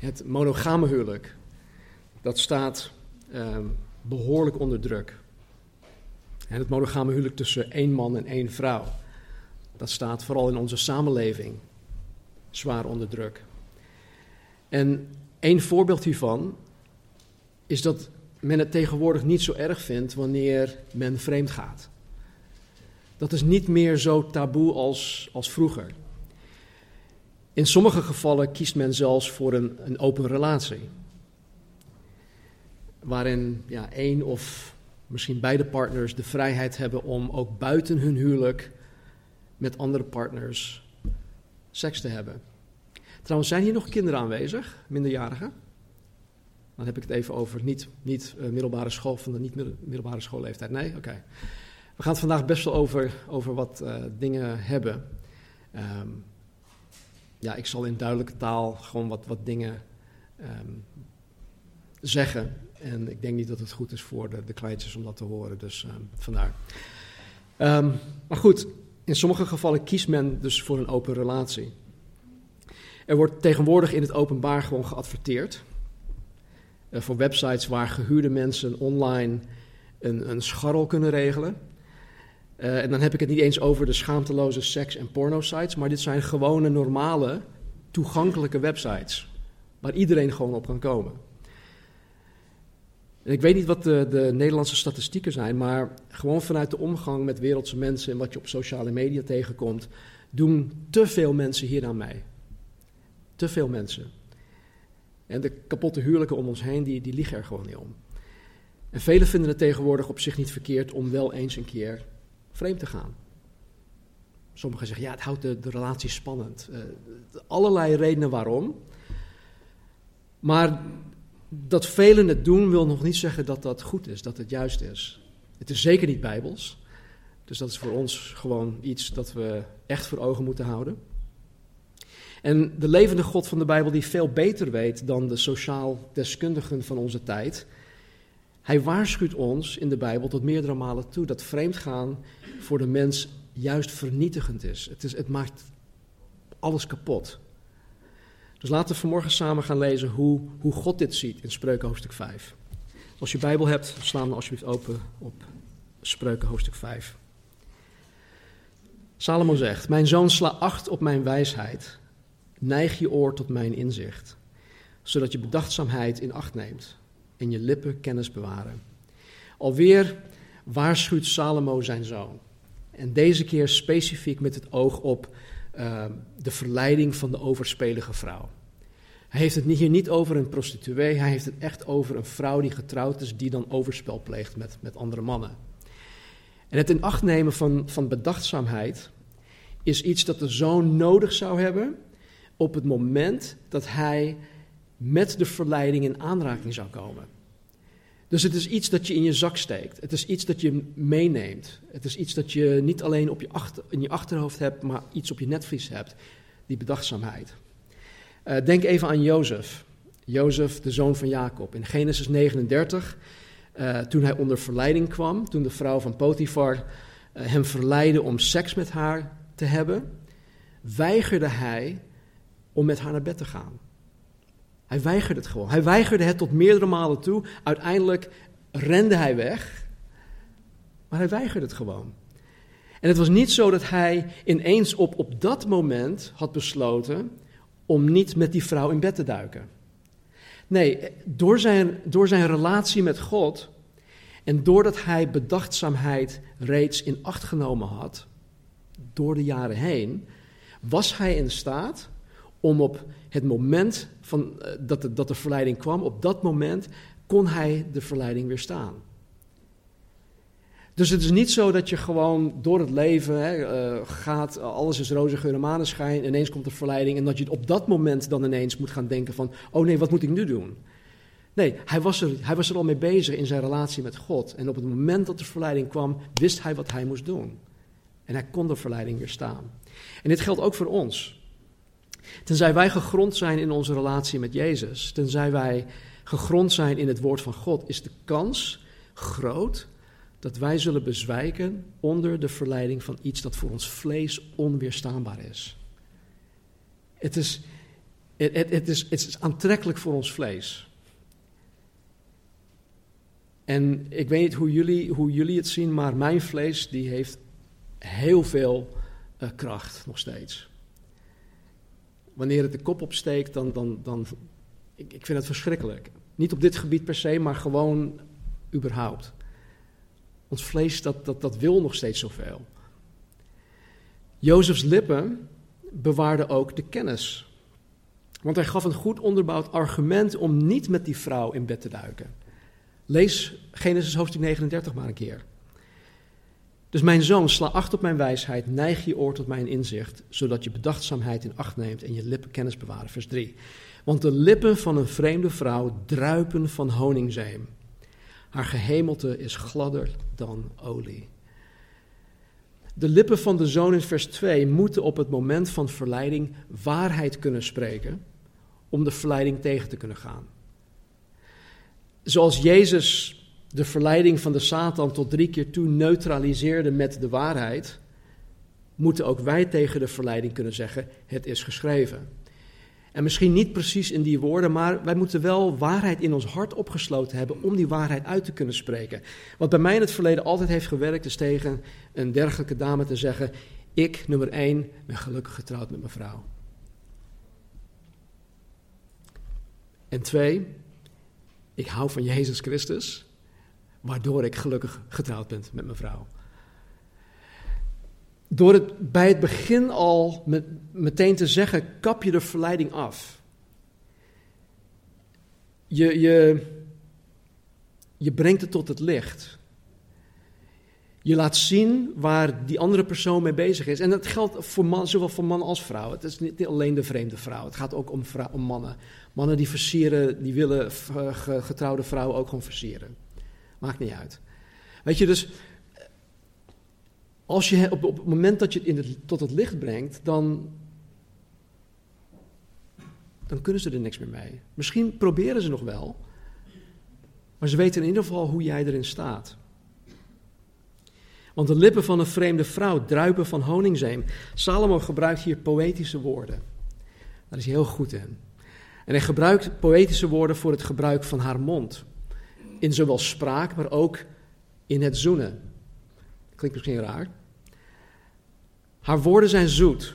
Het monogame huwelijk, dat staat ehm, behoorlijk onder druk. En het monogame huwelijk tussen één man en één vrouw, dat staat vooral in onze samenleving zwaar onder druk. En één voorbeeld hiervan is dat men het tegenwoordig niet zo erg vindt wanneer men vreemd gaat. Dat is niet meer zo taboe als, als vroeger. In sommige gevallen kiest men zelfs voor een, een open relatie. Waarin ja, één of misschien beide partners de vrijheid hebben om ook buiten hun huwelijk met andere partners seks te hebben. Trouwens, zijn hier nog kinderen aanwezig, minderjarigen? Dan heb ik het even over niet, niet uh, middelbare school, van de niet middelbare schoolleeftijd. Nee? Oké. We gaan het vandaag best wel over, over wat uh, dingen hebben. Um, ja, ik zal in duidelijke taal gewoon wat, wat dingen um, zeggen. En ik denk niet dat het goed is voor de, de kleintjes om dat te horen, dus um, vandaar. Um, maar goed, in sommige gevallen kiest men dus voor een open relatie. Er wordt tegenwoordig in het openbaar gewoon geadverteerd. Uh, voor websites waar gehuurde mensen online een, een scharrel kunnen regelen. Uh, en dan heb ik het niet eens over de schaamteloze seks- en porno-sites, maar dit zijn gewone, normale, toegankelijke websites. Waar iedereen gewoon op kan komen. En ik weet niet wat de, de, Nederlandse statistieken zijn, maar gewoon vanuit de omgang met wereldse mensen en wat je op sociale media tegenkomt, doen te veel mensen hier aan mee. Te veel mensen. En de kapotte huwelijken om ons heen, die, die liegen er gewoon niet om. En velen vinden het tegenwoordig op zich niet verkeerd om wel eens een keer vreemd te gaan. Sommigen zeggen, ja, het houdt de, relatie spannend. Uh, allerlei redenen waarom. Maar dat velen het doen wil nog niet zeggen dat dat goed is, dat het juist is. Het is zeker niet bijbels. Dus dat is voor ons gewoon iets dat we echt voor ogen moeten houden. En de levende God van de Bijbel, die veel beter weet dan de sociaal deskundigen van onze tijd, hij waarschuwt ons in de Bijbel tot meerdere malen toe dat vreemdgaan voor de mens juist vernietigend is. Het, is, het maakt alles kapot. Dus laten we vanmorgen samen gaan lezen hoe, hoe God dit ziet in Spreuken hoofdstuk 5. Als je Bijbel hebt, slaan we alsjeblieft open op Spreuken hoofdstuk 5. Salomo zegt: Mijn zoon, sla acht op mijn wijsheid. Neig je oor tot mijn inzicht, zodat je bedachtzaamheid in acht neemt en je lippen kennis bewaren. Alweer waarschuwt Salomo zijn zoon. En deze keer specifiek met het oog op uh, de verleiding van de overspelige vrouw. Hij heeft het hier niet over een prostituee, hij heeft het echt over een vrouw die getrouwd is, die dan overspel pleegt met, met andere mannen. En het in acht nemen van, van bedachtzaamheid is iets dat de zoon nodig zou hebben op het moment dat hij met de verleiding in aanraking zou komen. Dus het is iets dat je in je zak steekt. Het is iets dat je meeneemt. Het is iets dat je niet alleen op je achter, in je achterhoofd hebt, maar iets op je netvlies hebt. Die bedachtzaamheid. Uh, denk even aan Jozef. Jozef, de zoon van Jacob. In Genesis 39, uh, toen hij onder verleiding kwam, toen de vrouw van Potifar uh, hem verleidde om seks met haar te hebben, weigerde hij om met haar naar bed te gaan. Hij weigerde het gewoon. Hij weigerde het tot meerdere malen toe. Uiteindelijk rende hij weg. Maar hij weigerde het gewoon. En het was niet zo dat hij ineens op, op dat moment had besloten om niet met die vrouw in bed te duiken. Nee, door zijn, door zijn relatie met God en doordat hij bedachtzaamheid reeds in acht genomen had, door de jaren heen, was hij in staat om op het moment van, eh, dat, de, dat de verleiding kwam, op dat moment kon hij de verleiding weerstaan. Dus het is niet zo dat je gewoon door het leven hè, uh, gaat, alles is roze geur en maneschijn, ineens komt de verleiding en dat je op dat moment dan ineens moet gaan denken van, oh nee, wat moet ik nu doen? Nee, hij was, er, hij was er al mee bezig in zijn relatie met God. En op het moment dat de verleiding kwam, wist hij wat hij moest doen. En hij kon de verleiding weerstaan. En dit geldt ook voor ons. Tenzij wij gegrond zijn in onze relatie met Jezus, tenzij wij gegrond zijn in het woord van God, is de kans groot dat wij zullen bezwijken onder de verleiding van iets dat voor ons vlees onweerstaanbaar is. Het is, het, het, het, is, het is aantrekkelijk voor ons vlees. En ik weet niet hoe jullie, hoe jullie het zien, maar mijn vlees die heeft heel veel uh, kracht nog steeds. Wanneer het de kop opsteekt, dan, dan, dan ik, ik vind het verschrikkelijk. Niet op dit gebied per se, maar gewoon überhaupt. Ons vlees, dat, dat, dat wil nog steeds zoveel. Jozefs lippen bewaarden ook de kennis. Want hij gaf een goed onderbouwd argument om niet met die vrouw in bed te duiken. Lees Genesis hoofdstuk 39 maar een keer. Dus mijn zoon, sla acht op mijn wijsheid, neig je oor tot mijn inzicht, zodat je bedachtzaamheid in acht neemt en je lippen kennis bewaren. Vers 3. Want de lippen van een vreemde vrouw druipen van honingzeem. Haar gehemelte is gladder dan olie. De lippen van de zoon in vers 2 moeten op het moment van verleiding waarheid kunnen spreken om de verleiding tegen te kunnen gaan. Zoals Jezus de verleiding van de Satan tot drie keer toe neutraliseerde met de waarheid, moeten ook wij tegen de verleiding kunnen zeggen: het is geschreven. En misschien niet precies in die woorden, maar wij moeten wel waarheid in ons hart opgesloten hebben om die waarheid uit te kunnen spreken. Wat bij mij in het verleden altijd heeft gewerkt, is tegen een dergelijke dame te zeggen: Ik, nummer één, ben gelukkig getrouwd met mijn vrouw. En twee, ik hou van Jezus Christus, waardoor ik gelukkig getrouwd ben met mijn vrouw. Door het bij het begin al met, meteen te zeggen, kap je de verleiding af. Je, je, je brengt het tot het licht. Je laat zien waar die andere persoon mee bezig is. En dat geldt voor man, zowel voor man als vrouw. Het is niet alleen de vreemde vrouw. Het gaat ook om, om mannen. Mannen die versieren, die willen getrouwde vrouwen ook gewoon versieren. Maakt niet uit. Weet je, dus als je op, het moment dat je het, in het tot het licht brengt, dan, dan kunnen ze er niks meer mee. Misschien proberen ze nog wel, maar ze weten in ieder geval hoe jij erin staat. Want de lippen van een vreemde vrouw druipen van honingzeem. Salomo gebruikt hier poëtische woorden. Daar is hij heel goed in. En hij gebruikt poëtische woorden voor het gebruik van haar mond. In zowel spraak, maar ook in het zoenen. Klinkt misschien raar. Haar woorden zijn zoet.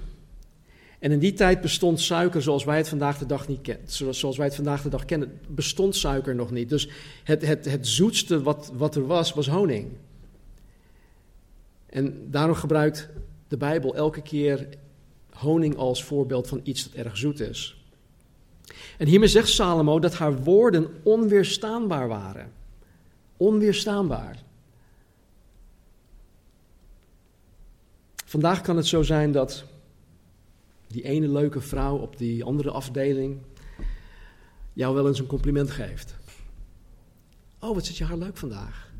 En in die tijd bestond suiker zoals wij het vandaag de dag niet kennen. Zoals wij het vandaag de dag kennen, bestond suiker nog niet. Dus het, het, het zoetste wat, wat er was, was honing. En daarom gebruikt de Bijbel elke keer honing als voorbeeld van iets dat erg zoet is. En hiermee zegt Salomo dat haar woorden onweerstaanbaar waren. Onweerstaanbaar. Vandaag kan het zo zijn dat die ene leuke vrouw op die andere afdeling jou wel eens een compliment geeft. Oh, wat zit je haar leuk vandaag.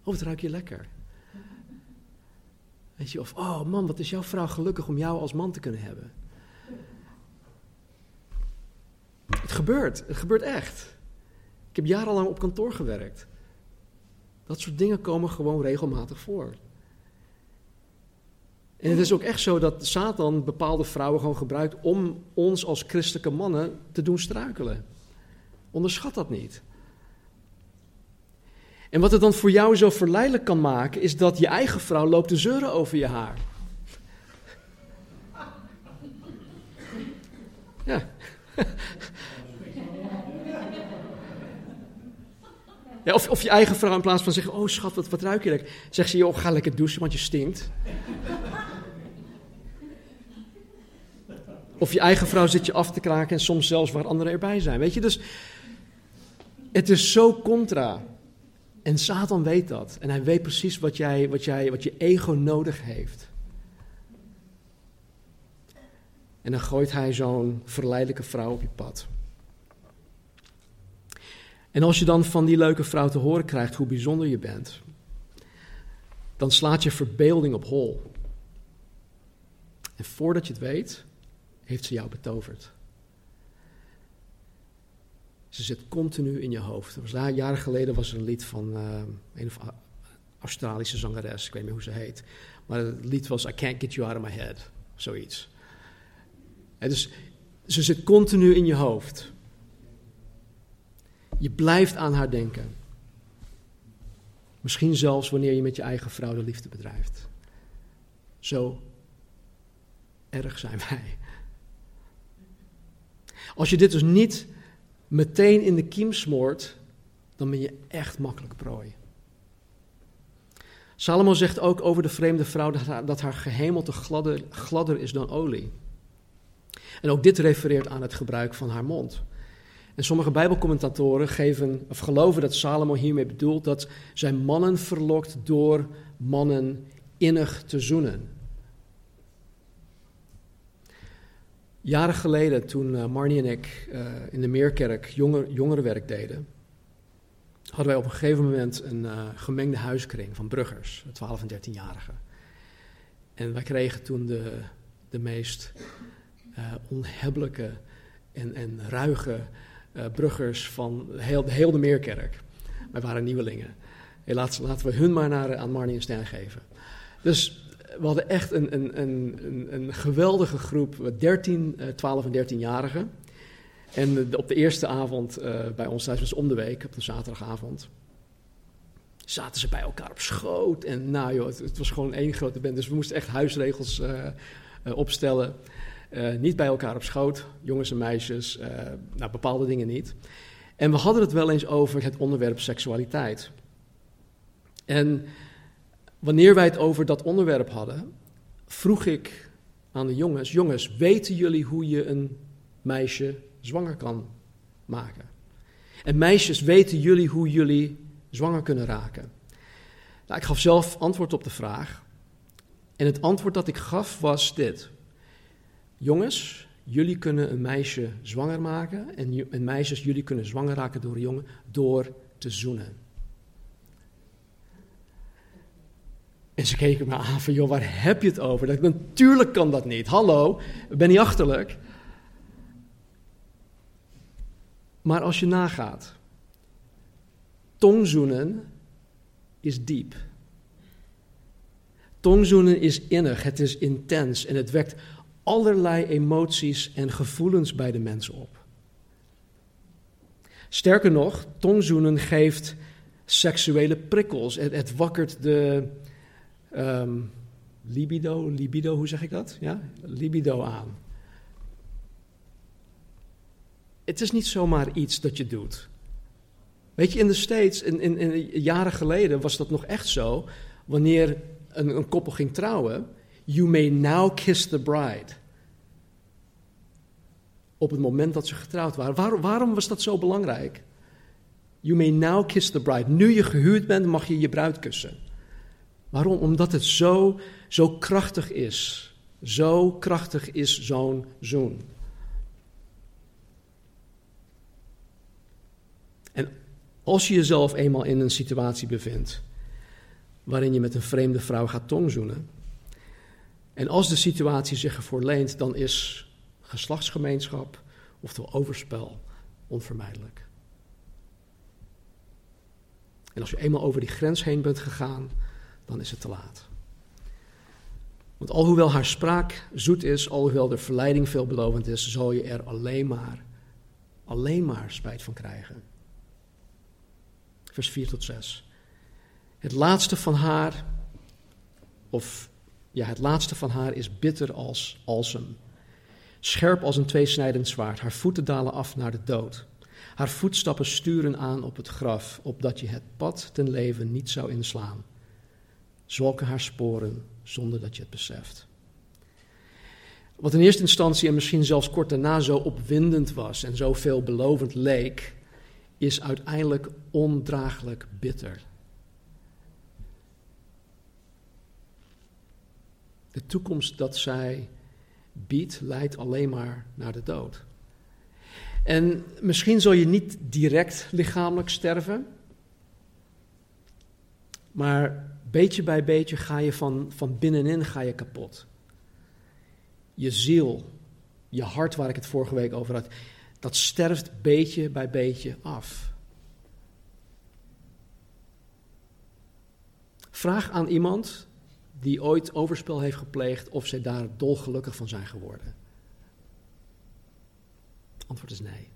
Oh, wat ruik je lekker. Weet je, of oh man, wat is jouw vrouw gelukkig om jou als man te kunnen hebben. Het gebeurt, het gebeurt echt. Ik heb jarenlang op kantoor gewerkt. Dat soort dingen komen gewoon regelmatig voor. En het is ook echt zo dat Satan bepaalde vrouwen gewoon gebruikt om ons als christelijke mannen te doen struikelen. Onderschat dat niet. En wat het dan voor jou zo verleidelijk kan maken, is dat je eigen vrouw loopt te zeuren over je haar. Ja. of je eigen vrouw in plaats van zeggen, oh schat, wat, wat ruik je lekker, zegt ze, joh, ga lekker douchen, want je stinkt. Of je eigen vrouw zit je af te kraken en soms zelfs waar anderen erbij zijn. Weet je, dus het is zo contra. En Satan weet dat. En hij weet precies wat, jij, wat, jij, wat je ego nodig heeft. En dan gooit hij zo'n verleidelijke vrouw op je pad. En als je dan van die leuke vrouw te horen krijgt hoe bijzonder je bent, dan slaat je verbeelding op hol. En voordat je het weet, heeft ze jou betoverd. Ze zit continu in je hoofd. Was, jaren geleden was er een lied van uh, een of Australische zangeres, ik weet niet hoe ze heet. Maar het lied was I Can't Get You Out of My Head, zoiets. En dus ze zit continu in je hoofd. Je blijft aan haar denken. Misschien zelfs wanneer je met je eigen vrouw de liefde bedrijft. Zo erg zijn wij. Als je dit dus niet meteen in de kiem smoort, dan ben je echt makkelijk prooi. Salomo zegt ook over de vreemde vrouw dat haar, dat haar gehemelte gladder, gladder is dan olie. En ook dit refereert aan het gebruik van haar mond. En sommige Bijbelcommentatoren geven, of geloven dat Salomo hiermee bedoelt dat zijn mannen verlokt door mannen innig te zoenen. Jaren geleden, toen uh, Marnie en ik uh, in de Meerkerk jonger, jongerenwerk deden, hadden wij op een gegeven moment een uh, gemengde huiskring van bruggers, 12 en 13-jarigen. En wij kregen toen de, de meest onhebbelijke en, en ruige bruggers van heel, heel de Meerkerk. Wij waren nieuwelingen. Helaas laten we hun maar naar, aan Marnie en Stan geven. Dus we hadden echt een, een, een, een geweldige groep, 13, 12 en 13-jarigen. En op de eerste avond uh, bij ons thuis was om de week, op de zaterdagavond. Zaten ze bij elkaar op schoot. En nou joh, het, was gewoon één grote band. Dus we moesten echt huisregels opstellen. Niet bij elkaar op schoot, jongens en meisjes. nou, bepaalde dingen niet. En we hadden het wel eens over het onderwerp seksualiteit. En wanneer wij het over dat onderwerp hadden, vroeg ik aan de jongens: Jongens, weten jullie hoe je een meisje zwanger kan maken? En meisjes, weten jullie hoe jullie zwanger kunnen raken? Nou, ik gaf zelf antwoord op de vraag. En het antwoord dat ik gaf was dit: Jongens, jullie kunnen een meisje zwanger maken. En, meisjes, jullie kunnen zwanger raken door een jongen door te zoenen. En ze keken me aan van, joh, waar heb je het over? Dat, natuurlijk kan dat niet. Hallo, ben niet achterlijk. Maar als je nagaat, tongzoenen is diep. Tongzoenen is innig, het is intens en het wekt allerlei emoties en gevoelens bij de mensen op. Sterker nog, tongzoenen geeft seksuele prikkels. Het, het wakkert de, um, libido, libido, hoe zeg ik dat? Ja, libido aan. Het is niet zomaar iets dat je doet. Weet je, in de States, in, in, in, jaren geleden was dat nog echt zo. Wanneer een, een koppel ging trouwen, you may now kiss the bride. Op het moment dat ze getrouwd waren. Waar, waarom was dat zo belangrijk? You may now kiss the bride. Nu je gehuurd bent, mag je je bruid kussen. Waarom? Omdat het zo, zo krachtig is. Zo krachtig is zo'n zoen. En als je jezelf eenmaal in een situatie bevindt waarin je met een vreemde vrouw gaat tongzoenen, en als de situatie zich ervoor leent, dan is geslachtsgemeenschap, oftewel overspel, onvermijdelijk. En als je eenmaal over die grens heen bent gegaan, dan is het te laat. Want alhoewel haar spraak zoet is, alhoewel de verleiding veelbelovend is, zal je er alleen maar, alleen maar spijt van krijgen. Vers 4 tot 6. Het laatste van haar, of ja, het laatste van haar is bitter als alsem. Scherp als een tweesnijdend zwaard. Haar voeten dalen af naar de dood. Haar voetstappen sturen aan op het graf, opdat je het pad ten leven niet zou inslaan zwalken haar sporen zonder dat je het beseft. Wat in eerste instantie en misschien zelfs kort daarna zo opwindend was en zo veelbelovend leek, is uiteindelijk ondraaglijk bitter. De toekomst dat zij biedt leidt alleen maar naar de dood. En misschien zul je niet direct lichamelijk sterven, maar beetje bij beetje ga je van, van binnenin ga je kapot. Je ziel, je hart waar ik het vorige week over had, dat sterft beetje bij beetje af. Vraag aan iemand die ooit overspel heeft gepleegd of zij daar dolgelukkig van zijn geworden. Antwoord is nee.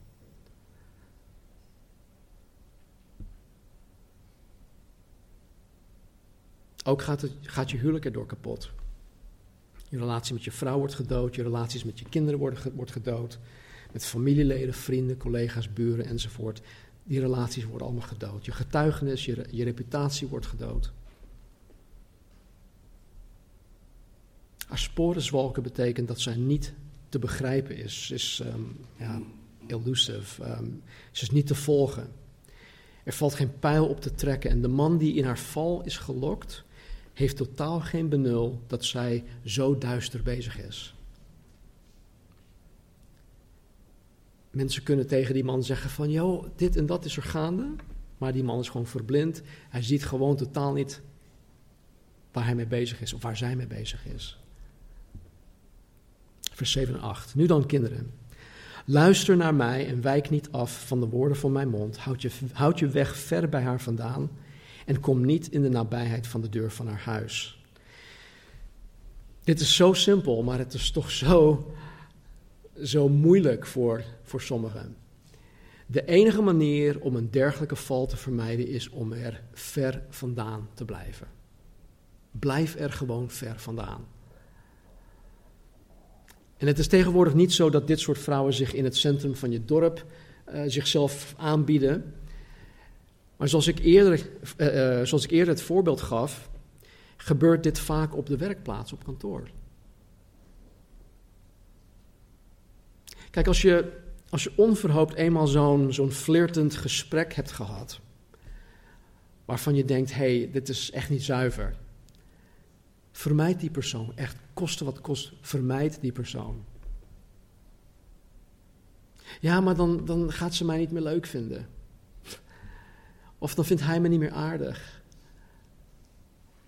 Ook gaat, het, gaat je huwelijk erdoor kapot. Je relatie met je vrouw wordt gedood, je relaties met je kinderen worden, wordt gedood, met familieleden, vrienden, collega's, buren enzovoort. Die relaties worden allemaal gedood. Je getuigenis, je, je reputatie wordt gedood. Asporenzwalken betekent dat zij niet te begrijpen is. Ze is um, ja, elusive. Um, ze is niet te volgen. Er valt geen pijl op te trekken. En de man die in haar val is gelokt, heeft totaal geen benul dat zij zo duister bezig is. Mensen kunnen tegen die man zeggen van, joh, dit en dat is er gaande. Maar die man is gewoon verblind. Hij ziet gewoon totaal niet waar hij mee bezig is of waar zij mee bezig is. Vers 7 en 8. Nu dan, kinderen. Luister naar mij en wijk niet af van de woorden van mijn mond. Houd je, houd je weg ver bij haar vandaan en kom niet in de nabijheid van de deur van haar huis. Dit is zo simpel, maar het is toch zo, zo moeilijk voor, voor sommigen. De enige manier om een dergelijke val te vermijden is om er ver vandaan te blijven. Blijf er gewoon ver vandaan. En het is tegenwoordig niet zo dat dit soort vrouwen zich in het centrum van je dorp uh, zichzelf aanbieden. Maar zoals ik, eerder, uh, uh, zoals ik eerder het voorbeeld gaf, gebeurt dit vaak op de werkplaats, op kantoor. Kijk, als je, als je onverhoopt eenmaal zo'n zo'n flirtend gesprek hebt gehad, waarvan je denkt, hé, hey, dit is echt niet zuiver. Vermijd die persoon, echt koste wat kost, vermijd die persoon. Ja, maar dan, dan gaat ze mij niet meer leuk vinden. Of dan vindt hij me niet meer aardig.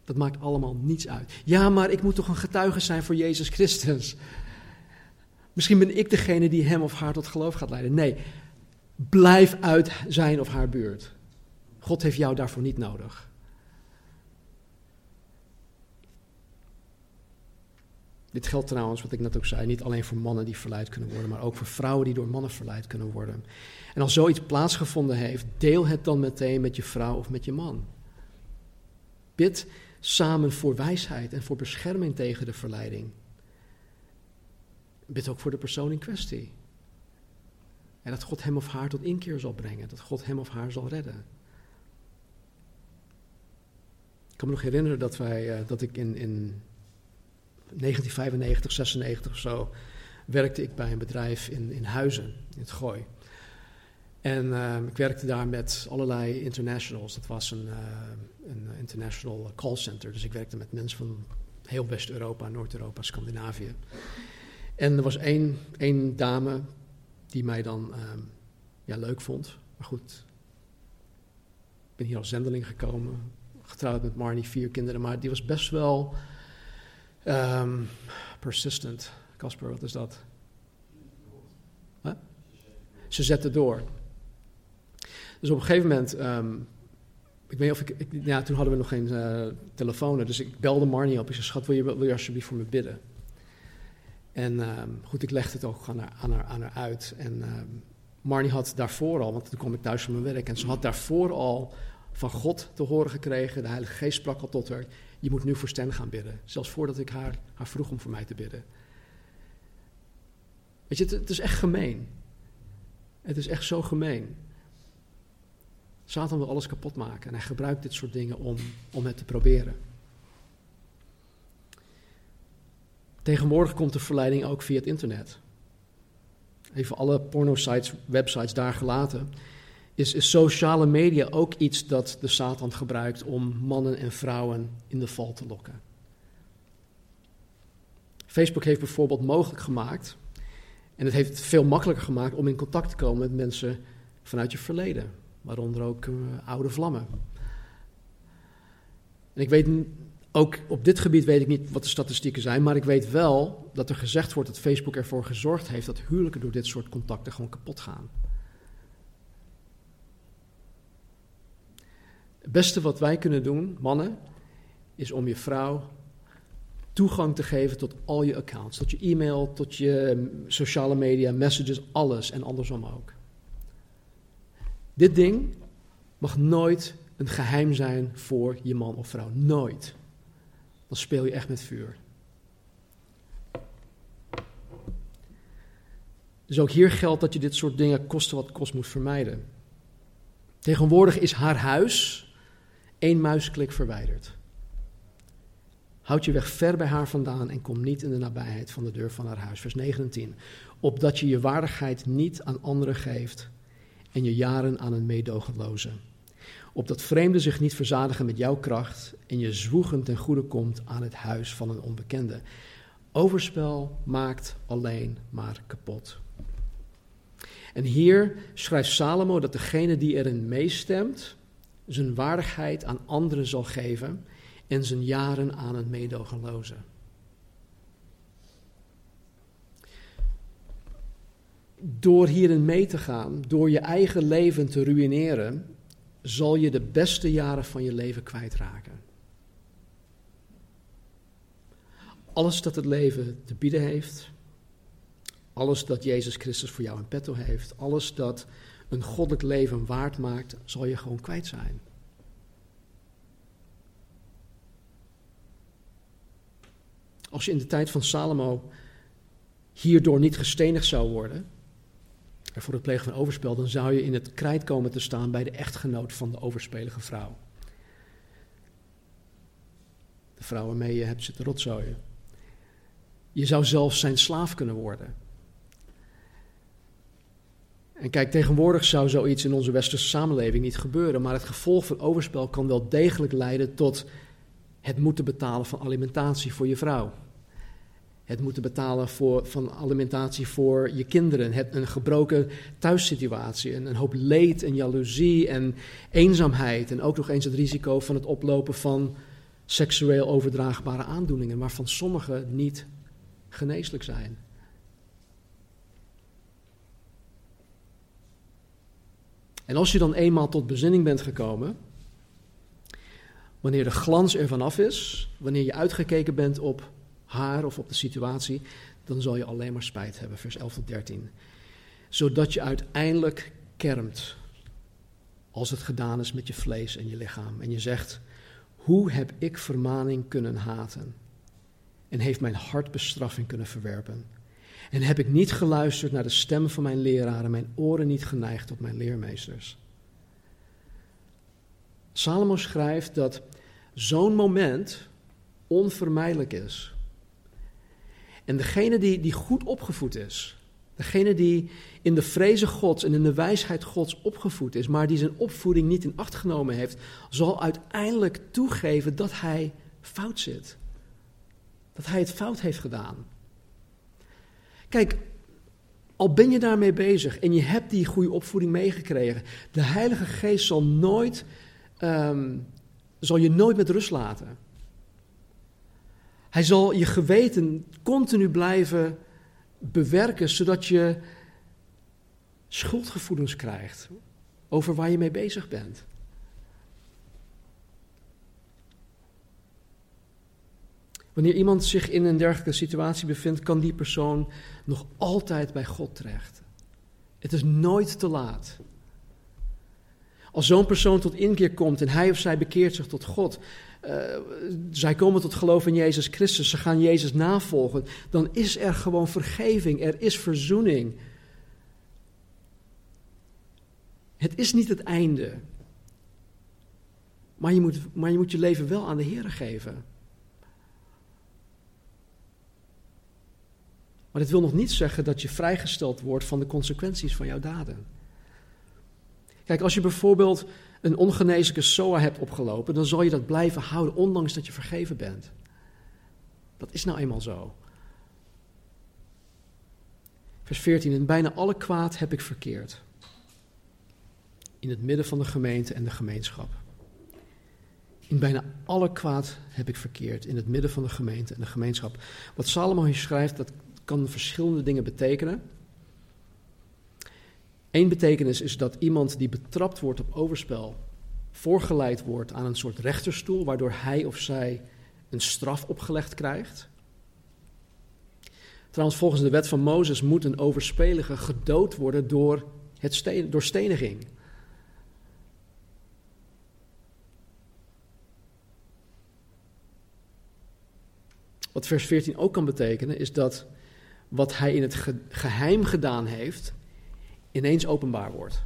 Dat maakt allemaal niets uit. Ja, maar ik moet toch een getuige zijn voor Jezus Christus. Misschien ben ik degene die hem of haar tot geloof gaat leiden. Nee, blijf uit zijn of haar buurt. God heeft jou daarvoor niet nodig. Dit geldt trouwens, wat ik net ook zei, niet alleen voor mannen die verleid kunnen worden, maar ook voor vrouwen die door mannen verleid kunnen worden. En als zoiets plaatsgevonden heeft, deel het dan meteen met je vrouw of met je man. Bid samen voor wijsheid en voor bescherming tegen de verleiding. Bid ook voor de persoon in kwestie. En dat God hem of haar tot inkeer zal brengen, dat God hem of haar zal redden. Ik kan me nog herinneren dat, wij, uh, dat ik in, in 1995, 96 of zo, werkte ik bij een bedrijf in, in Huizen, in het Gooi. En uh, ik werkte daar met allerlei internationals. Dat was een, uh, een international call center. Dus ik werkte met mensen van heel West-Europa, Noord-Europa, Scandinavië. En er was één, één dame die mij dan uh, ja, leuk vond. Maar goed, ik ben hier als zendeling gekomen. Getrouwd met Marnie, vier kinderen. Maar die was best wel Um, persistent. Casper, wat is dat? Huh? Ze zetten door. Dus op een gegeven moment, um, ik weet niet of ik, ja, toen hadden we nog geen uh, telefoon, dus ik belde Marnie op. Ik zei, schat, wil je, wil je alsjeblieft voor me bidden? En um, goed, ik legde het ook aan haar, aan haar, aan haar uit. En Marnie had daarvoor al, want toen kwam ik thuis van mijn werk, en ze had daarvoor al van God te horen gekregen. De Heilige Geest sprak al tot haar je moet nu voor Stan gaan bidden. Zelfs voordat ik haar, haar vroeg om voor mij te bidden. Weet je, het, het is echt gemeen. Het is echt zo gemeen. Satan wil alles kapot maken en hij gebruikt dit soort dingen om, om het te proberen. Tegenwoordig komt de verleiding ook via het internet. Even alle porno-sites, websites daar gelaten is, is sociale media ook iets dat de Satan gebruikt om mannen en vrouwen in de val te lokken. Facebook heeft bijvoorbeeld mogelijk gemaakt En het heeft het veel makkelijker gemaakt om in contact te komen met mensen vanuit je verleden, waaronder ook uh, oude vlammen. En ik weet ook op dit gebied weet ik niet wat de statistieken zijn, maar ik weet wel dat er gezegd wordt dat Facebook ervoor gezorgd heeft dat huwelijken door dit soort contacten gewoon kapot gaan. Het beste wat wij kunnen doen, mannen, is om je vrouw toegang te geven tot al je accounts, tot je e-mail, tot je sociale media, messages, alles en andersom ook. Dit ding mag nooit een geheim zijn voor je man of vrouw. Nooit. Dan speel je echt met vuur. Dus ook hier geldt dat je dit soort dingen kosten wat kost moet vermijden. Tegenwoordig is haar huis één muisklik verwijderd. Houd je weg ver bij haar vandaan en kom niet in de nabijheid van de deur van haar huis. Vers 9 en 10. Opdat je je waardigheid niet aan anderen geeft en je jaren aan een meedogenloze. Opdat vreemden zich niet verzadigen met jouw kracht en je zwoegend ten goede komt aan het huis van een onbekende. Overspel maakt alleen maar kapot. En hier schrijft Salomo dat degene die erin meestemt, zijn waardigheid aan anderen zal geven en zijn jaren aan een meedogenloze. Door hierin mee te gaan, door je eigen leven te ruïneren, zal je de beste jaren van je leven kwijtraken. Alles dat het leven te bieden heeft, alles dat Jezus Christus voor jou in petto heeft, alles dat een goddelijk leven waard maakt, zal je gewoon kwijt zijn. Als je in de tijd van Salomo hierdoor niet gestenigd zou worden, voor het plegen van overspel, dan zou je in het krijt komen te staan bij de echtgenoot van de overspelige vrouw. De vrouw waarmee je hebt zitten rotzooien. Je zou zelfs zijn slaaf kunnen worden. En kijk, tegenwoordig zou zoiets in onze westerse samenleving niet gebeuren, maar het gevolg van overspel kan wel degelijk leiden tot het moeten betalen van alimentatie voor je vrouw. Het moeten betalen voor, van alimentatie voor je kinderen. Het, een gebroken thuissituatie. Een, een hoop leed en jaloezie en eenzaamheid. En ook nog eens het risico van het oplopen van seksueel overdraagbare aandoeningen, waarvan sommige niet geneeslijk zijn. En als je dan eenmaal tot bezinning bent gekomen, wanneer de glans ervan af is, wanneer je uitgekeken bent op haar of op de situatie, dan zal je alleen maar spijt hebben. Vers 11 tot 13. Zodat je uiteindelijk kermt als het gedaan is met je vlees en je lichaam. En je zegt, hoe heb ik vermaning kunnen haten? En heeft mijn hart bestraffing kunnen verwerpen? En heb ik niet geluisterd naar de stem van mijn leraren, mijn oren niet geneigd tot mijn leermeesters? Salomo schrijft dat zo'n moment onvermijdelijk is. En degene die, die goed opgevoed is, degene die in de vrezen Gods en in de wijsheid Gods opgevoed is, maar die zijn opvoeding niet in acht genomen heeft, zal uiteindelijk toegeven dat hij fout zit. Dat hij het fout heeft gedaan. Kijk, al ben je daarmee bezig en je hebt die goede opvoeding meegekregen, de Heilige Geest zal nooit, um, zal je nooit met rust laten. Hij zal je geweten continu blijven bewerken, zodat je schuldgevoelens krijgt over waar je mee bezig bent. Wanneer iemand zich in een dergelijke situatie bevindt, kan die persoon nog altijd bij God terecht. Het is nooit te laat. Als zo'n persoon tot inkeer komt en hij of zij bekeert zich tot God, uh, zij komen tot geloof in Jezus Christus, ze gaan Jezus navolgen, dan is er gewoon vergeving, er is verzoening. Het is niet het einde. Maar je moet, maar je, moet je leven wel aan de Heer geven. Maar dit wil nog niet zeggen dat je vrijgesteld wordt van de consequenties van jouw daden. Kijk, als je bijvoorbeeld een ongeneeslijke SOA hebt opgelopen, dan zal je dat blijven houden, ondanks dat je vergeven bent. Dat is nou eenmaal zo. Vers 14. In bijna alle kwaad heb ik verkeerd. In het midden van de gemeente en de gemeenschap. In bijna alle kwaad heb ik verkeerd. In het midden van de gemeente en de gemeenschap. Wat Salomo hier schrijft, dat kan verschillende dingen betekenen. Eén betekenis is dat iemand die betrapt wordt op overspel voorgeleid wordt aan een soort rechterstoel, waardoor hij of zij een straf opgelegd krijgt. Trouwens, volgens de wet van Mozes moet een overspelige gedood worden door, het door steniging. Wat vers 14 ook kan betekenen, is dat wat hij in het geheim gedaan heeft, ineens openbaar wordt.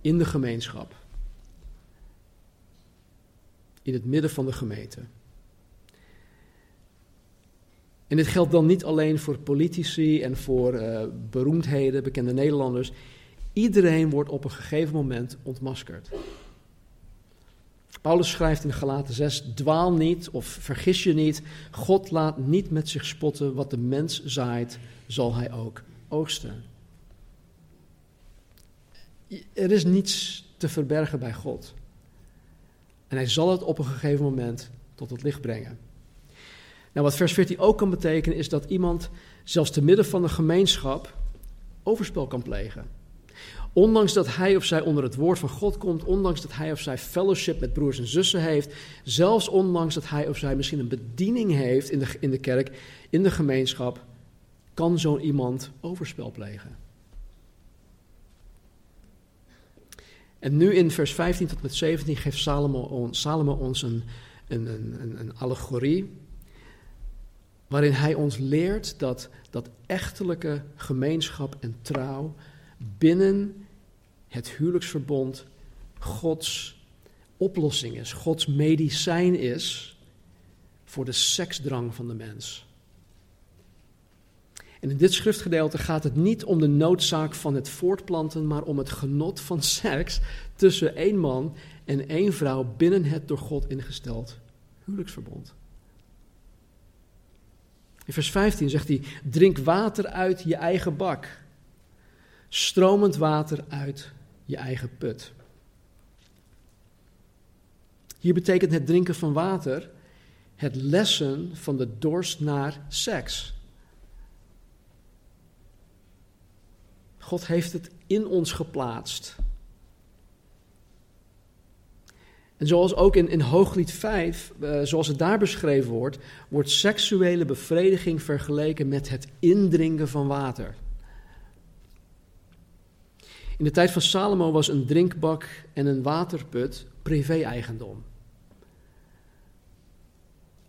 In de gemeenschap. In het midden van de gemeente. En dit geldt dan niet alleen voor politici en voor uh, beroemdheden, bekende Nederlanders. Iedereen wordt op een gegeven moment ontmaskerd. Paulus schrijft in Galaten 6: Dwaal niet of vergis je niet. God laat niet met zich spotten. Wat de mens zaait, zal hij ook oogsten. Er is niets te verbergen bij God. En hij zal het op een gegeven moment tot het licht brengen. Nou, wat vers 14 ook kan betekenen, is dat iemand zelfs te midden van de gemeenschap overspel kan plegen. Ondanks dat hij of zij onder het woord van God komt, ondanks dat hij of zij fellowship met broers en zussen heeft, zelfs ondanks dat hij of zij misschien een bediening heeft in de, in de kerk, in de gemeenschap, kan zo'n iemand overspel plegen. En nu in vers 15 tot met 17 geeft Salomo, Salomo ons een, een, een, een allegorie waarin hij ons leert dat, dat echtelijke gemeenschap en trouw binnen het huwelijksverbond Gods oplossing is, Gods medicijn is voor de seksdrang van de mens. En in dit schriftgedeelte gaat het niet om de noodzaak van het voortplanten, maar om het genot van seks tussen één man en één vrouw binnen het door God ingesteld huwelijksverbond. In vers 15 zegt hij: Drink water uit je eigen bak, stromend water uit je eigen put. Hier betekent het drinken van water het lessen van de dorst naar seks. God heeft het in ons geplaatst. En zoals ook in, in Hooglied 5, uh, eh, zoals het daar beschreven wordt, wordt seksuele bevrediging vergeleken met het indrinken van water. In de tijd van Salomo was een drinkbak en een waterput privé-eigendom.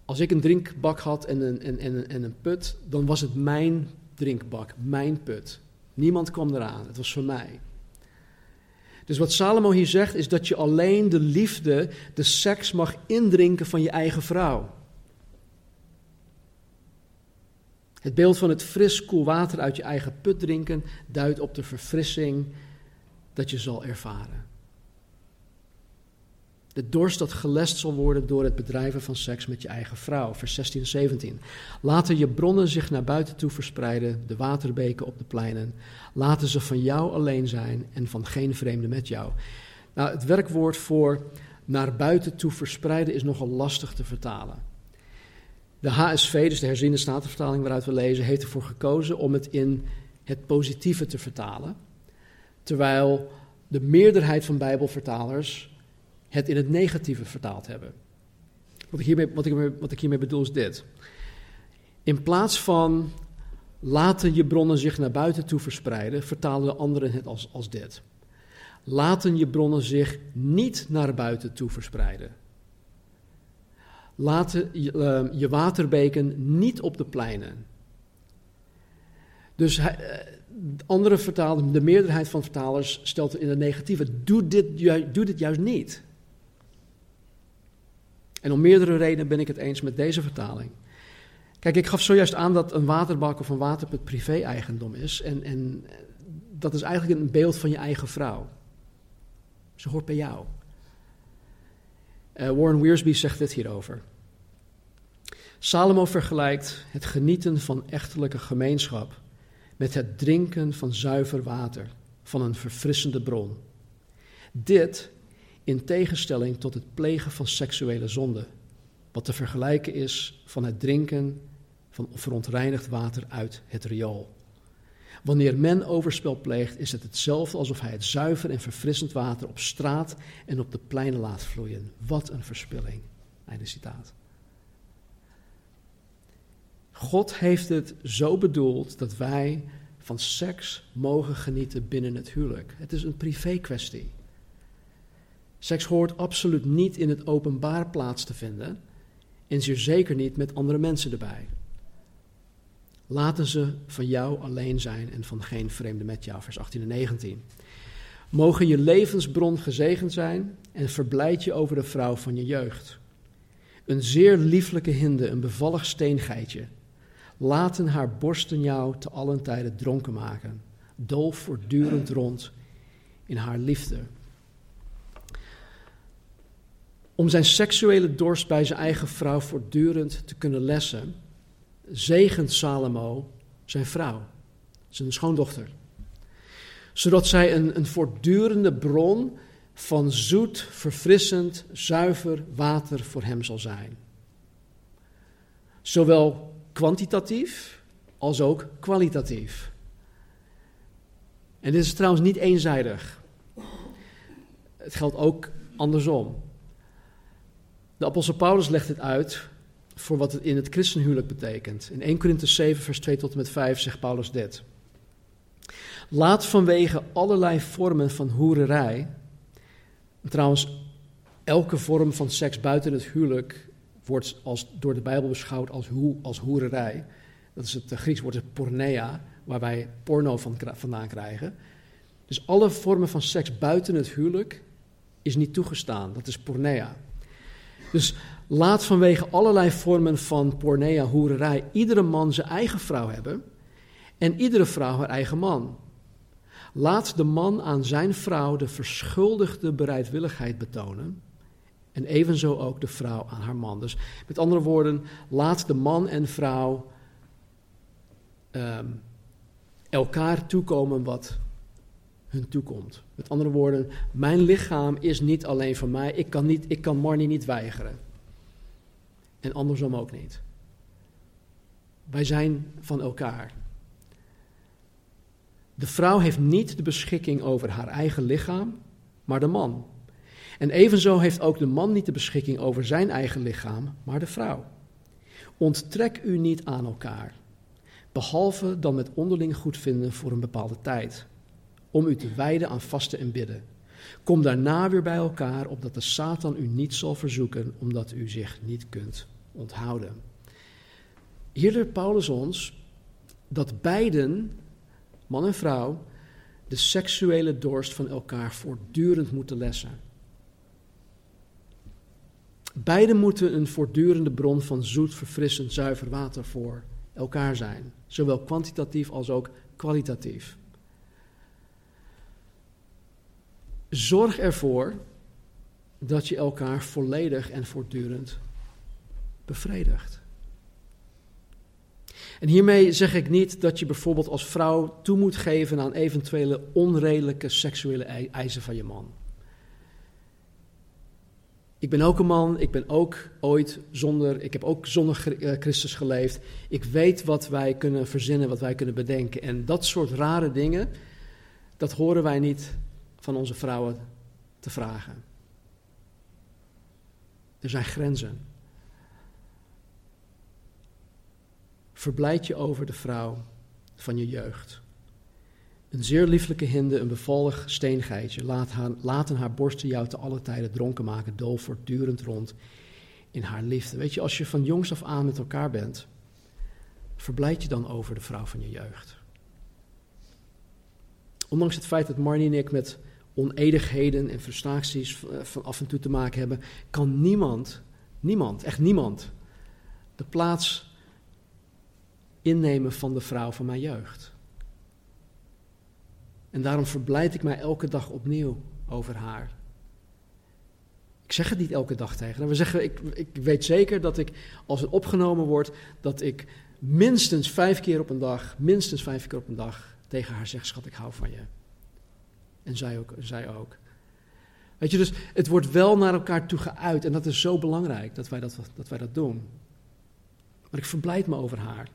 Als ik een drinkbak had en een, en, en, en een put, dan was het mijn drinkbak, mijn put. Niemand kwam eraan, het was voor mij. Dus wat Salomo hier zegt is dat je alleen de liefde, de seks mag indrinken van je eigen vrouw. Het beeld van het fris, koel water uit je eigen put drinken duidt op de verfrissing dat je zal ervaren. De dorst dat gelest zal worden door het bedrijven van seks met je eigen vrouw. Vers 16 en 17. Laten je bronnen zich naar buiten toe verspreiden, de waterbeken op de pleinen. Laten ze van jou alleen zijn en van geen vreemde met jou. Nou, het werkwoord voor naar buiten toe verspreiden is nogal lastig te vertalen. De HSV, dus de herziende statenvertaling waaruit we lezen, heeft ervoor gekozen om het in het positieve te vertalen. Terwijl de meerderheid van Bijbelvertalers het in het negatieve vertaald hebben. Wat ik hiermee, wat ik, wat ik hiermee bedoel is dit. In plaats van laten je bronnen zich naar buiten toe verspreiden, vertalen de anderen het als, als dit. Laten je bronnen zich niet naar buiten toe verspreiden. Laten je, je waterbeken niet op de pleinen. Dus hij, uh, andere vertalers, de meerderheid van vertalers stelt in het negatieve: doe dit, doe dit juist niet. En om meerdere redenen ben ik het eens met deze vertaling. Kijk, ik gaf zojuist aan dat een waterbak of een waterput privé-eigendom is. En, en dat is eigenlijk een beeld van je eigen vrouw. Ze hoort bij jou. Uh, Warren Wiersbe zegt dit hierover. Salomo vergelijkt het genieten van echtelijke gemeenschap met het drinken van zuiver water, van een verfrissende bron. Dit in tegenstelling tot het plegen van seksuele zonde, wat te vergelijken is van het drinken van verontreinigd water uit het riool. Wanneer men overspel pleegt, is het hetzelfde alsof hij het zuiver en verfrissend water op straat en op de pleinen laat vloeien. Wat een verspilling. Einde citaat. God heeft het zo bedoeld dat wij van seks mogen genieten binnen het huwelijk. Het is een privé kwestie. Seks hoort absoluut niet in het openbaar plaats te vinden en zeer zeker niet met andere mensen erbij. Laten ze van jou alleen zijn en van geen vreemde met jou, vers 18 en 19. Mogen je levensbron gezegend zijn en verblijd je over de vrouw van je jeugd. Een zeer lieflijke hinde, een bevallig steengeitje. Laten haar borsten jou te allen tijden dronken maken. Dol voortdurend rond in haar liefde. Om zijn seksuele dorst bij zijn eigen vrouw voortdurend te kunnen lessen, zegent Salomo zijn vrouw, zijn schoondochter. Zodat zij een voortdurende bron van zoet, verfrissend, zuiver water voor hem zal zijn. Zowel kwantitatief als ook kwalitatief. En dit is trouwens niet eenzijdig. Het geldt ook andersom. De apostel Paulus legt het uit voor wat het in het christenhuwelijk betekent. In 1 Korinthe 7, vers 2 tot en met 5 zegt Paulus dit. Laat vanwege allerlei vormen van hoererij, trouwens, elke vorm van seks buiten het huwelijk wordt als, door de Bijbel beschouwd als, hoe, als hoererij. Dat is het Grieks woord pornea, waar wij porno van, vandaan krijgen. Dus alle vormen van seks buiten het huwelijk is niet toegestaan. Dat is pornea. Dus laat vanwege allerlei vormen van pornea, hoererij, iedere man zijn eigen vrouw hebben en iedere vrouw haar eigen man. Laat de man aan zijn vrouw de verschuldigde bereidwilligheid betonen en evenzo ook de vrouw aan haar man. Dus met andere woorden, laat de man en vrouw um, elkaar toekomen wat hun toekomt. Met andere woorden, mijn lichaam is niet alleen van mij. Ik kan, niet, ik kan Marnie niet weigeren. En andersom ook niet. Wij zijn van elkaar. De vrouw heeft niet de beschikking over haar eigen lichaam, maar de man. En evenzo heeft ook de man niet de beschikking over zijn eigen lichaam, maar de vrouw. Onttrek u niet aan elkaar, behalve dan met onderling goedvinden voor een bepaalde tijd, om u te wijden aan vasten en bidden. Kom daarna weer bij elkaar, opdat de Satan u niet zal verzoeken, omdat u zich niet kunt onthouden. Hier leert Paulus ons dat beiden, man en vrouw, de seksuele dorst van elkaar voortdurend moeten lessen. Beiden moeten een voortdurende bron van zoet, verfrissend, zuiver water voor elkaar zijn, zowel kwantitatief als ook kwalitatief. Zorg ervoor dat je elkaar volledig en voortdurend bevredigt. En hiermee zeg ik niet dat je bijvoorbeeld als vrouw toe moet geven aan eventuele onredelijke seksuele eisen van je man. Ik ben ook een man, ik ben ook ooit zonder, ik heb ook zonder eh, Christus geleefd. Ik weet wat wij kunnen verzinnen, wat wij kunnen bedenken. En dat soort rare dingen, dat horen wij niet van onze vrouwen te vragen. Er zijn grenzen. Verblijd je over de vrouw van je jeugd. Een zeer lieflijke hinde, een bevallig steengeitje, laat haar, laten haar borsten jou te alle tijden dronken maken, dol voortdurend rond in haar liefde. Weet je, als je van jongs af aan met elkaar bent, verblijd je dan over de vrouw van je jeugd. Ondanks het feit dat Marnie en ik met onedigheden en frustraties eh, van af en toe te maken hebben, kan niemand, niemand, echt niemand, de plaats innemen van de vrouw van mijn jeugd. En daarom verblijd ik mij elke dag opnieuw over haar. Ik zeg het niet elke dag tegen haar. We zeggen, ik, ik weet zeker dat ik, als het opgenomen wordt, dat ik minstens vijf keer op een dag, minstens vijf keer op een dag tegen haar zegt, schat, ik hou van je. En zij ook. Zij ook. Weet je, dus het wordt wel naar elkaar toe geuit en dat is zo belangrijk dat wij dat, dat, wij dat doen. Maar ik verblijd me over haar.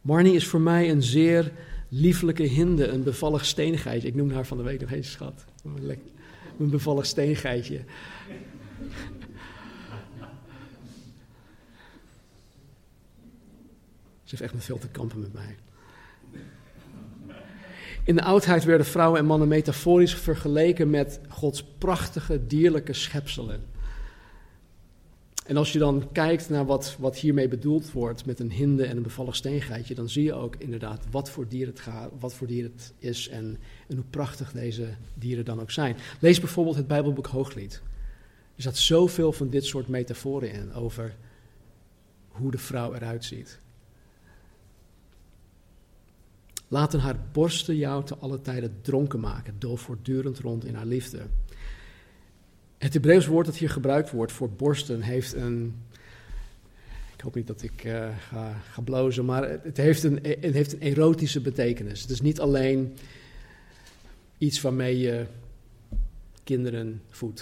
Marnie is voor mij een zeer lieflijke hinde, een bevallig steengeitje. Ik noem haar van de week nog eens schat. Een bevallig steengeitje. Ze heeft echt met veel te kampen met mij. In de oudheid werden vrouwen en mannen metaforisch vergeleken met Gods prachtige dierlijke schepselen. En als je dan kijkt naar wat, wat hiermee bedoeld wordt met een hinde en een bevallig steengeitje, dan zie je ook inderdaad wat voor dier het, gaat, wat voor dier het is en, hoe prachtig deze dieren dan ook zijn. Lees bijvoorbeeld het Bijbelboek Hooglied. Er zat zoveel van dit soort metaforen in over hoe de vrouw eruit ziet. Laten haar borsten jou te alle tijden dronken maken, door voortdurend rond in haar liefde. Het Hebreeuws woord dat hier gebruikt wordt voor borsten heeft een. Ik hoop niet dat ik ga, ga blozen, maar het heeft, een, het heeft een erotische betekenis. Het is niet alleen iets waarmee je kinderen voedt.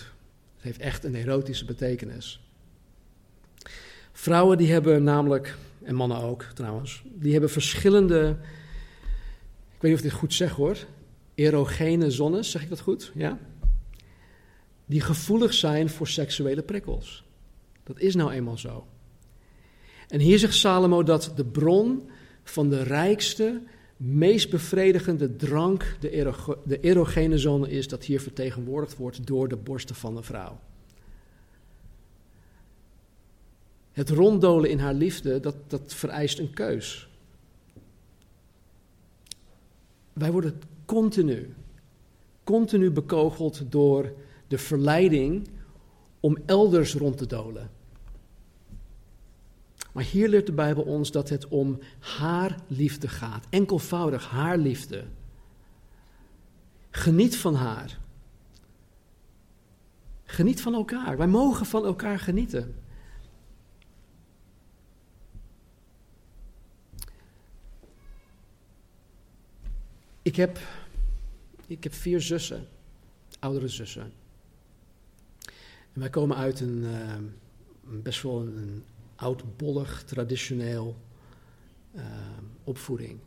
Het heeft echt een erotische betekenis. Vrouwen die hebben namelijk, en mannen ook trouwens, die hebben verschillende ik weet niet of ik dit goed zeg hoor, erogene zones, zeg ik dat goed? Ja? Die gevoelig zijn voor seksuele prikkels. Dat is nou eenmaal zo. En hier zegt Salomo dat de bron van de rijkste, meest bevredigende drank, de, de erogene zone, is dat hier vertegenwoordigd wordt door de borsten van de vrouw. Het ronddolen in haar liefde, dat, dat vereist een keus. Wij worden continu, continu bekogeld door de verleiding om elders rond te dolen. Maar hier leert de Bijbel ons dat het om haar liefde gaat. Enkelvoudig haar liefde. Geniet van haar. Geniet van elkaar. Wij mogen van elkaar genieten. Ik heb, ik heb vier zussen, oudere zussen. En wij komen uit een uh, best wel een, een oudbollig, traditioneel uh, opvoeding.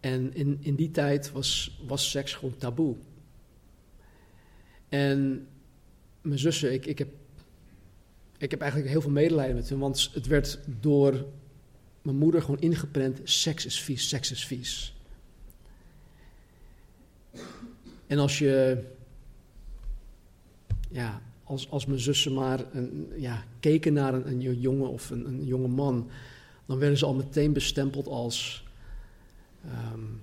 En in, in die tijd was, was seks gewoon taboe. En mijn zussen, ik, ik, heb, ik heb eigenlijk heel veel medelijden met hen, want het werd door mijn moeder gewoon ingeprent: seks is vies, seks is vies. En als je, ja, als, als mijn zussen maar een, ja, keken naar een, een jongen of een, een, jonge man, dan werden ze al meteen bestempeld als, um,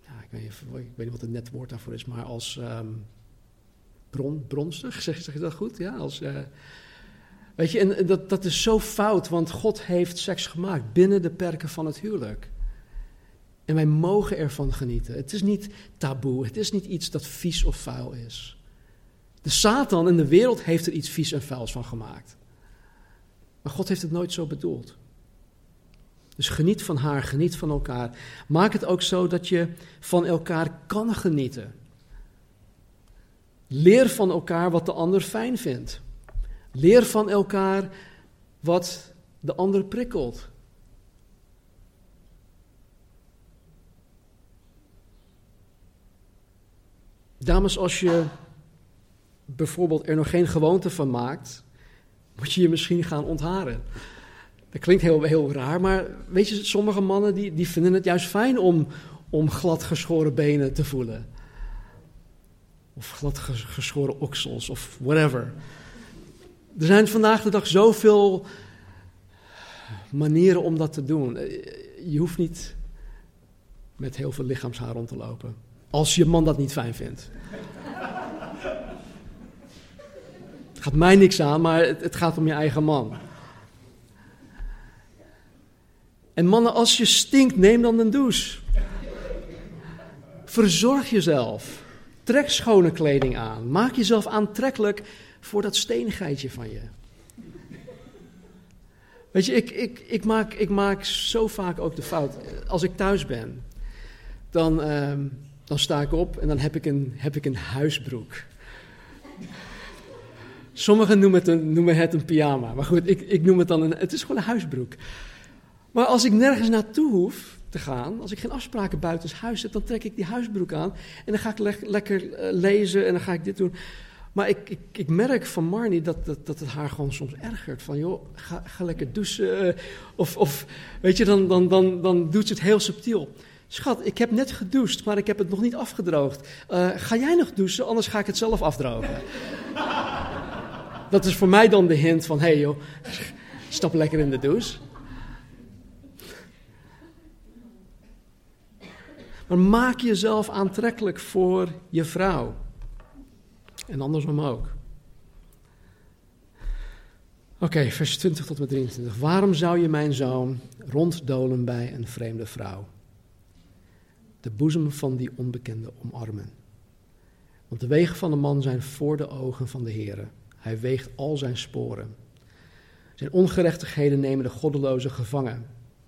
ja, ik, weet niet, ik weet niet wat het net woord daarvoor is, maar als um, bron, bronstig, zeg, zeg je dat goed? Ja, als... Uh, Weet je, en dat, dat is zo fout, want God heeft seks gemaakt binnen de perken van het huwelijk. En wij mogen ervan genieten. Het is niet taboe, het is niet iets dat vies of vuil is. De Satan en de wereld heeft er iets vies en vuils van gemaakt. Maar God heeft het nooit zo bedoeld. Dus geniet van haar, geniet van elkaar. Maak het ook zo dat je van elkaar kan genieten. Leer van elkaar wat de ander fijn vindt. Leer van elkaar wat de ander prikkelt. Dames, als je bijvoorbeeld er nog geen gewoonte van maakt, moet je je misschien gaan ontharen. Dat klinkt heel, heel raar, maar weet je, sommige mannen die, die vinden het juist fijn om, om glad geschoren benen te voelen. Of glad geschoren oksels of whatever. Er zijn vandaag de dag zoveel manieren om dat te doen. Je hoeft niet met heel veel lichaamshaar rond te lopen. Als je man dat niet fijn vindt. Gaat mij niks aan, maar het, gaat om je eigen man. En mannen, als je stinkt, neem dan een douche. Verzorg jezelf. Trek schone kleding aan. Maak jezelf aantrekkelijk voor dat steengeitje van je. Weet je, ik, ik, ik, maak, ik maak zo vaak ook de fout. Als ik thuis ben, dan, ehm, dan sta ik op en dan heb ik een, heb ik een huisbroek. Sommigen noemen het, een, noemen het een pyjama. Maar goed, ik, ik noem het dan een. Het is gewoon een huisbroek. Maar als ik nergens naartoe hoef te gaan, als ik geen afspraken buiten huis heb, dan trek ik die huisbroek aan. En dan ga ik lekker eh, lezen en dan ga ik dit doen. Maar ik, ik, ik merk van Marnie dat, dat, dat het haar gewoon soms ergert. Van joh, ga, ga lekker douchen. Eh, of, of weet je, dan, dan, dan, dan doet ze het heel subtiel. Schat, ik heb net gedoucht, maar ik heb het nog niet afgedroogd. Uh, ga jij nog douchen, anders ga ik het zelf afdrogen. Dat is voor mij dan de hint van, hé hey joh, stap lekker in de douche. Maar maak jezelf aantrekkelijk voor je vrouw. En andersom ook. Oké, vers 20 tot met 23. Waarom zou je mijn zoon ronddolen bij een vreemde vrouw? De boezem van die onbekende omarmen. Want de wegen van de man zijn voor de ogen van de Heer. Hij weegt al zijn sporen. Zijn ongerechtigheden nemen de goddeloze gevangen.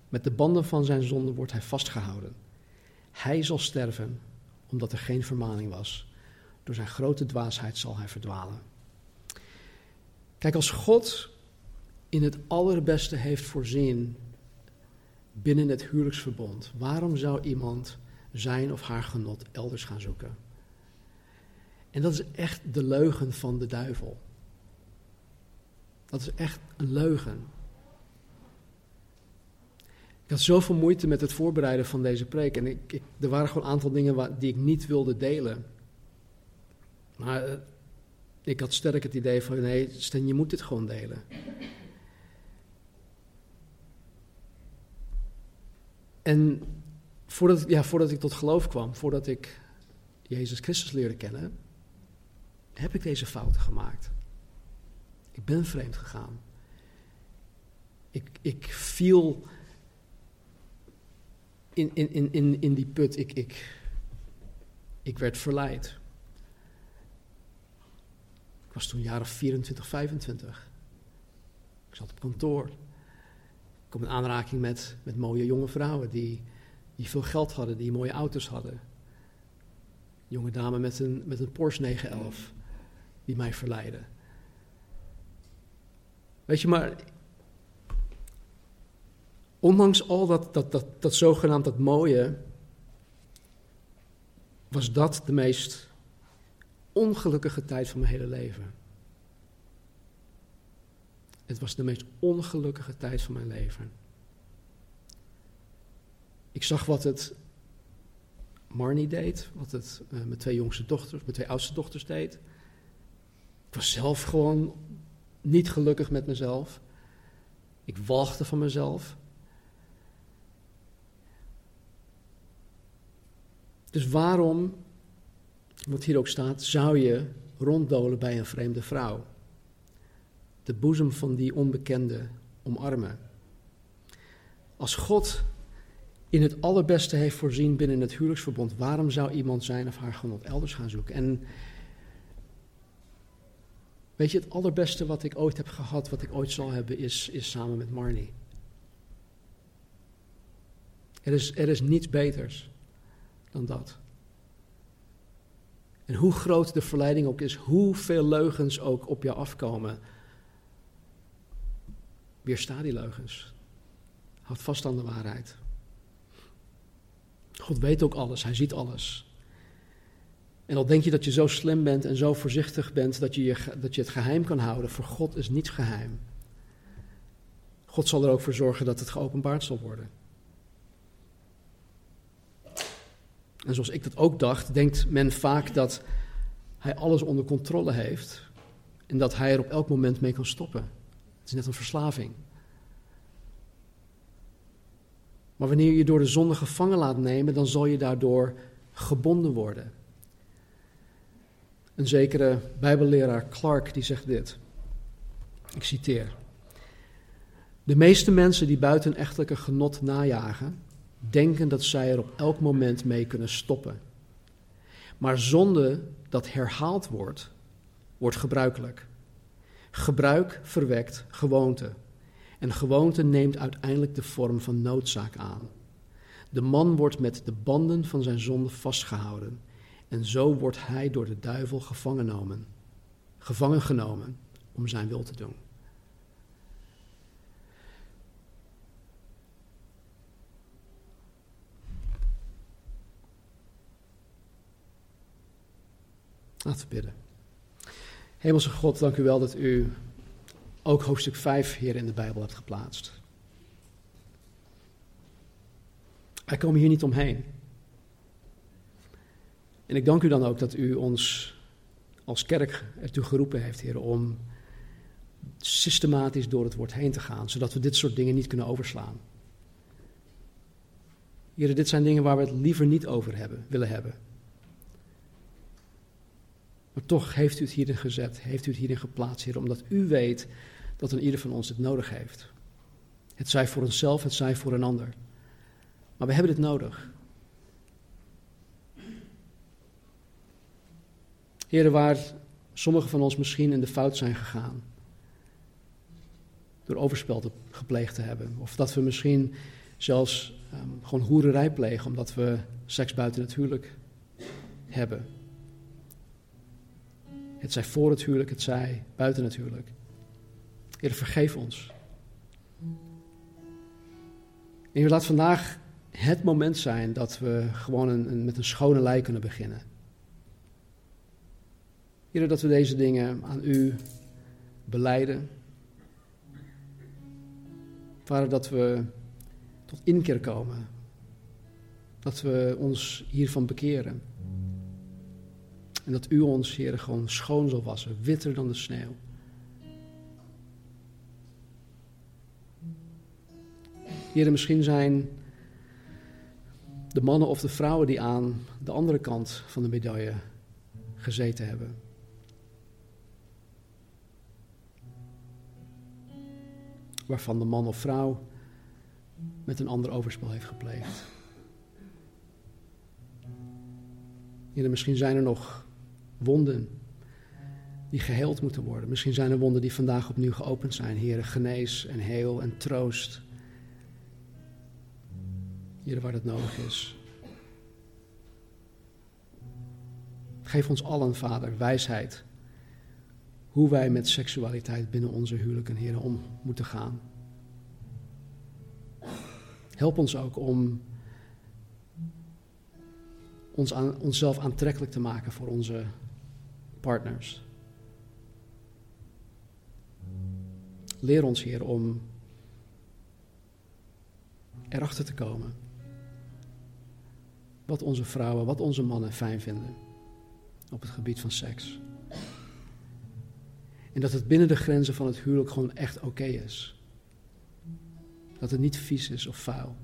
Met de banden van zijn zonde wordt hij vastgehouden. Hij zal sterven omdat er geen vermaning was. Door zijn grote dwaasheid zal hij verdwalen. Kijk, als God in het allerbeste heeft voorzien binnen het huwelijksverbond, waarom zou iemand zijn of haar genot elders gaan zoeken? En dat is echt de leugen van de duivel. Dat is echt een leugen. Ik had zoveel moeite met het voorbereiden van deze preek. En ik, er waren gewoon een aantal dingen waar, die ik niet wilde delen. Maar eh, ik had sterk het idee van, nee, Sten, je moet dit gewoon delen. En voordat, ja, voordat ik tot geloof kwam, voordat ik Jezus Christus leerde kennen, heb ik deze fouten gemaakt. Ik ben vreemd gegaan. Ik, ik viel in, in, in, in die put. Ik, ik, ik werd verleid. Ik was toen jaren 24, 25. Ik zat op kantoor. Ik kwam in aanraking met, met mooie jonge vrouwen die, die veel geld hadden, die mooie auto's hadden. Een jonge dame met een, met een Porsche 911 die mij verleidde. Weet je, maar ondanks al dat, dat, dat, dat zogenaamd dat mooie, was dat de meest ongelukkige tijd van mijn hele leven. Het was de meest ongelukkige tijd van mijn leven. Ik zag wat het Marnie deed, wat het uh, mijn twee jongste dochters, mijn twee oudste dochters deed. Ik was zelf gewoon niet gelukkig met mezelf. Ik walgde van mezelf. Dus waarom, wat hier ook staat, zou je ronddolen bij een vreemde vrouw? De boezem van die onbekende omarmen. Als God in het allerbeste heeft voorzien binnen het huwelijksverbond, waarom zou iemand zijn of haar genot elders gaan zoeken? En weet je, het allerbeste wat ik ooit heb gehad, wat ik ooit zal hebben, is, is samen met Marnie. Er is, er is niets beters dan dat. En hoe groot de verleiding ook is, hoeveel leugens ook op je afkomen, weersta die leugens. Houd vast aan de waarheid. God weet ook alles, hij ziet alles. En al denk je dat je zo slim bent en zo voorzichtig bent dat je, je, dat je het geheim kan houden, voor God is niets geheim. God zal er ook voor zorgen dat het geopenbaard zal worden. En zoals ik dat ook dacht, denkt men vaak dat hij alles onder controle heeft en dat hij er op elk moment mee kan stoppen. Het is net een verslaving. Maar wanneer je door de zonde gevangen laat nemen, dan zal je daardoor gebonden worden. Een zekere Bijbelleraar Clark die zegt dit. Ik citeer. De meeste mensen die buiten echtelijke genot najagen, denken dat zij er op elk moment mee kunnen stoppen. Maar zonde dat herhaald wordt, wordt gebruikelijk. Gebruik verwekt gewoonte. En gewoonte neemt uiteindelijk de vorm van noodzaak aan. De man wordt met de banden van zijn zonde vastgehouden. En zo wordt hij door de duivel gevangen genomen, gevangen genomen om zijn wil te doen. Laten we bidden. Hemelse God, dank u wel dat u ook hoofdstuk 5 hier in de Bijbel hebt geplaatst. Wij komen hier niet omheen. En ik dank u dan ook dat u ons als kerk ertoe geroepen heeft, Heer, om systematisch door het woord heen te gaan, zodat we dit soort dingen niet kunnen overslaan. Heer, dit zijn dingen waar we het liever niet over hebben, willen hebben. Maar toch heeft u het hierin gezet, heeft u het hierin geplaatst, Heer, omdat u weet dat een ieder van ons het nodig heeft. Het zij voor onszelf, het zij voor een ander. Maar we hebben dit nodig. Heren, waar sommigen van ons misschien in de fout zijn gegaan. Door overspel te, gepleegd te hebben. Of dat we misschien zelfs um, gewoon hoererij plegen omdat we seks buiten het huwelijk hebben. Het zij voor het huwelijk, het zij buiten het huwelijk. Heer, vergeef ons. En laat vandaag het moment zijn dat we gewoon een, met een schone lei kunnen beginnen. Dat we deze dingen aan u beleiden. Vader, dat we tot inkeer komen. Dat we ons hiervan bekeren. En dat u ons, Heer, gewoon schoon zal wassen, witter dan de sneeuw. Heer, misschien zijn de mannen of de vrouwen die aan de andere kant van de medaille gezeten hebben. Waarvan de man of vrouw met een ander overspel heeft gepleegd. Heer, misschien zijn er nog wonden die geheeld moeten worden. Misschien zijn er wonden die vandaag opnieuw geopend zijn. Heer, genees en heel en troost. Hier waar het nodig is. Geef ons allen, Vader, wijsheid. Hoe wij met seksualiteit binnen onze huwelijken, Heer, om moeten gaan. Help ons ook om ons onszelf aantrekkelijk te maken voor onze partners. Leer ons, Heer, om erachter te komen wat onze vrouwen, wat onze mannen fijn vinden op het gebied van seks. En dat het binnen de grenzen van het huwelijk gewoon echt oké is. Dat het niet vies is of vuil.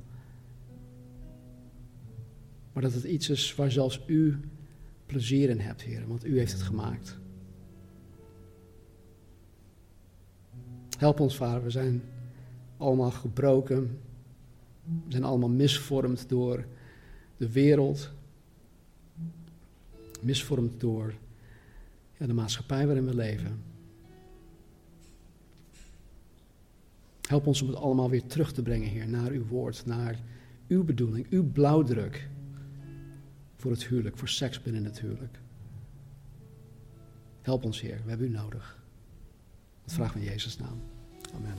Maar dat het iets is waar zelfs u plezier in hebt, Heer, want u heeft het gemaakt. Help ons, Vader, we zijn allemaal gebroken. We zijn allemaal misvormd door de wereld, misvormd door ja, de maatschappij waarin we leven. Help ons om het allemaal weer terug te brengen, Heer, naar uw woord, naar uw bedoeling, uw blauwdruk voor het huwelijk, voor seks binnen het huwelijk. Help ons, Heer, we hebben u nodig. Dat vragen we in Jezus' naam. Amen.